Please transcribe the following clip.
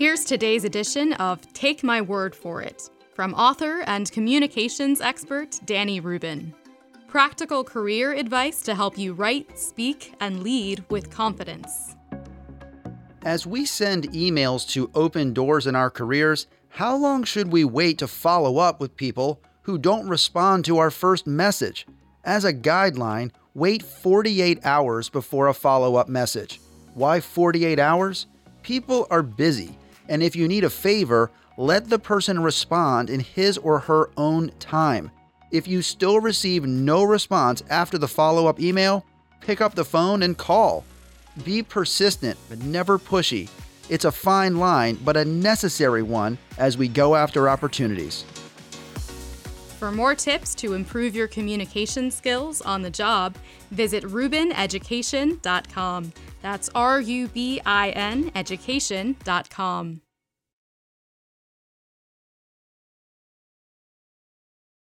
Here's today's edition of Take My Word for It from author and communications expert Danny Rubin. Practical career advice to help you write, speak, and lead with confidence. As we send emails to open doors in our careers, how long should we wait to follow up with people who don't respond to our first message? As a guideline, wait 48 hours before a follow up message. Why 48 hours? People are busy, and if you need a favor, let the person respond in his or her own time. If you still receive no response after the follow up email, pick up the phone and call. Be persistent, but never pushy. It's a fine line, but a necessary one as we go after opportunities. For more tips to improve your communication skills on the job, visit rubineducation.com. That's R U B I N education.com.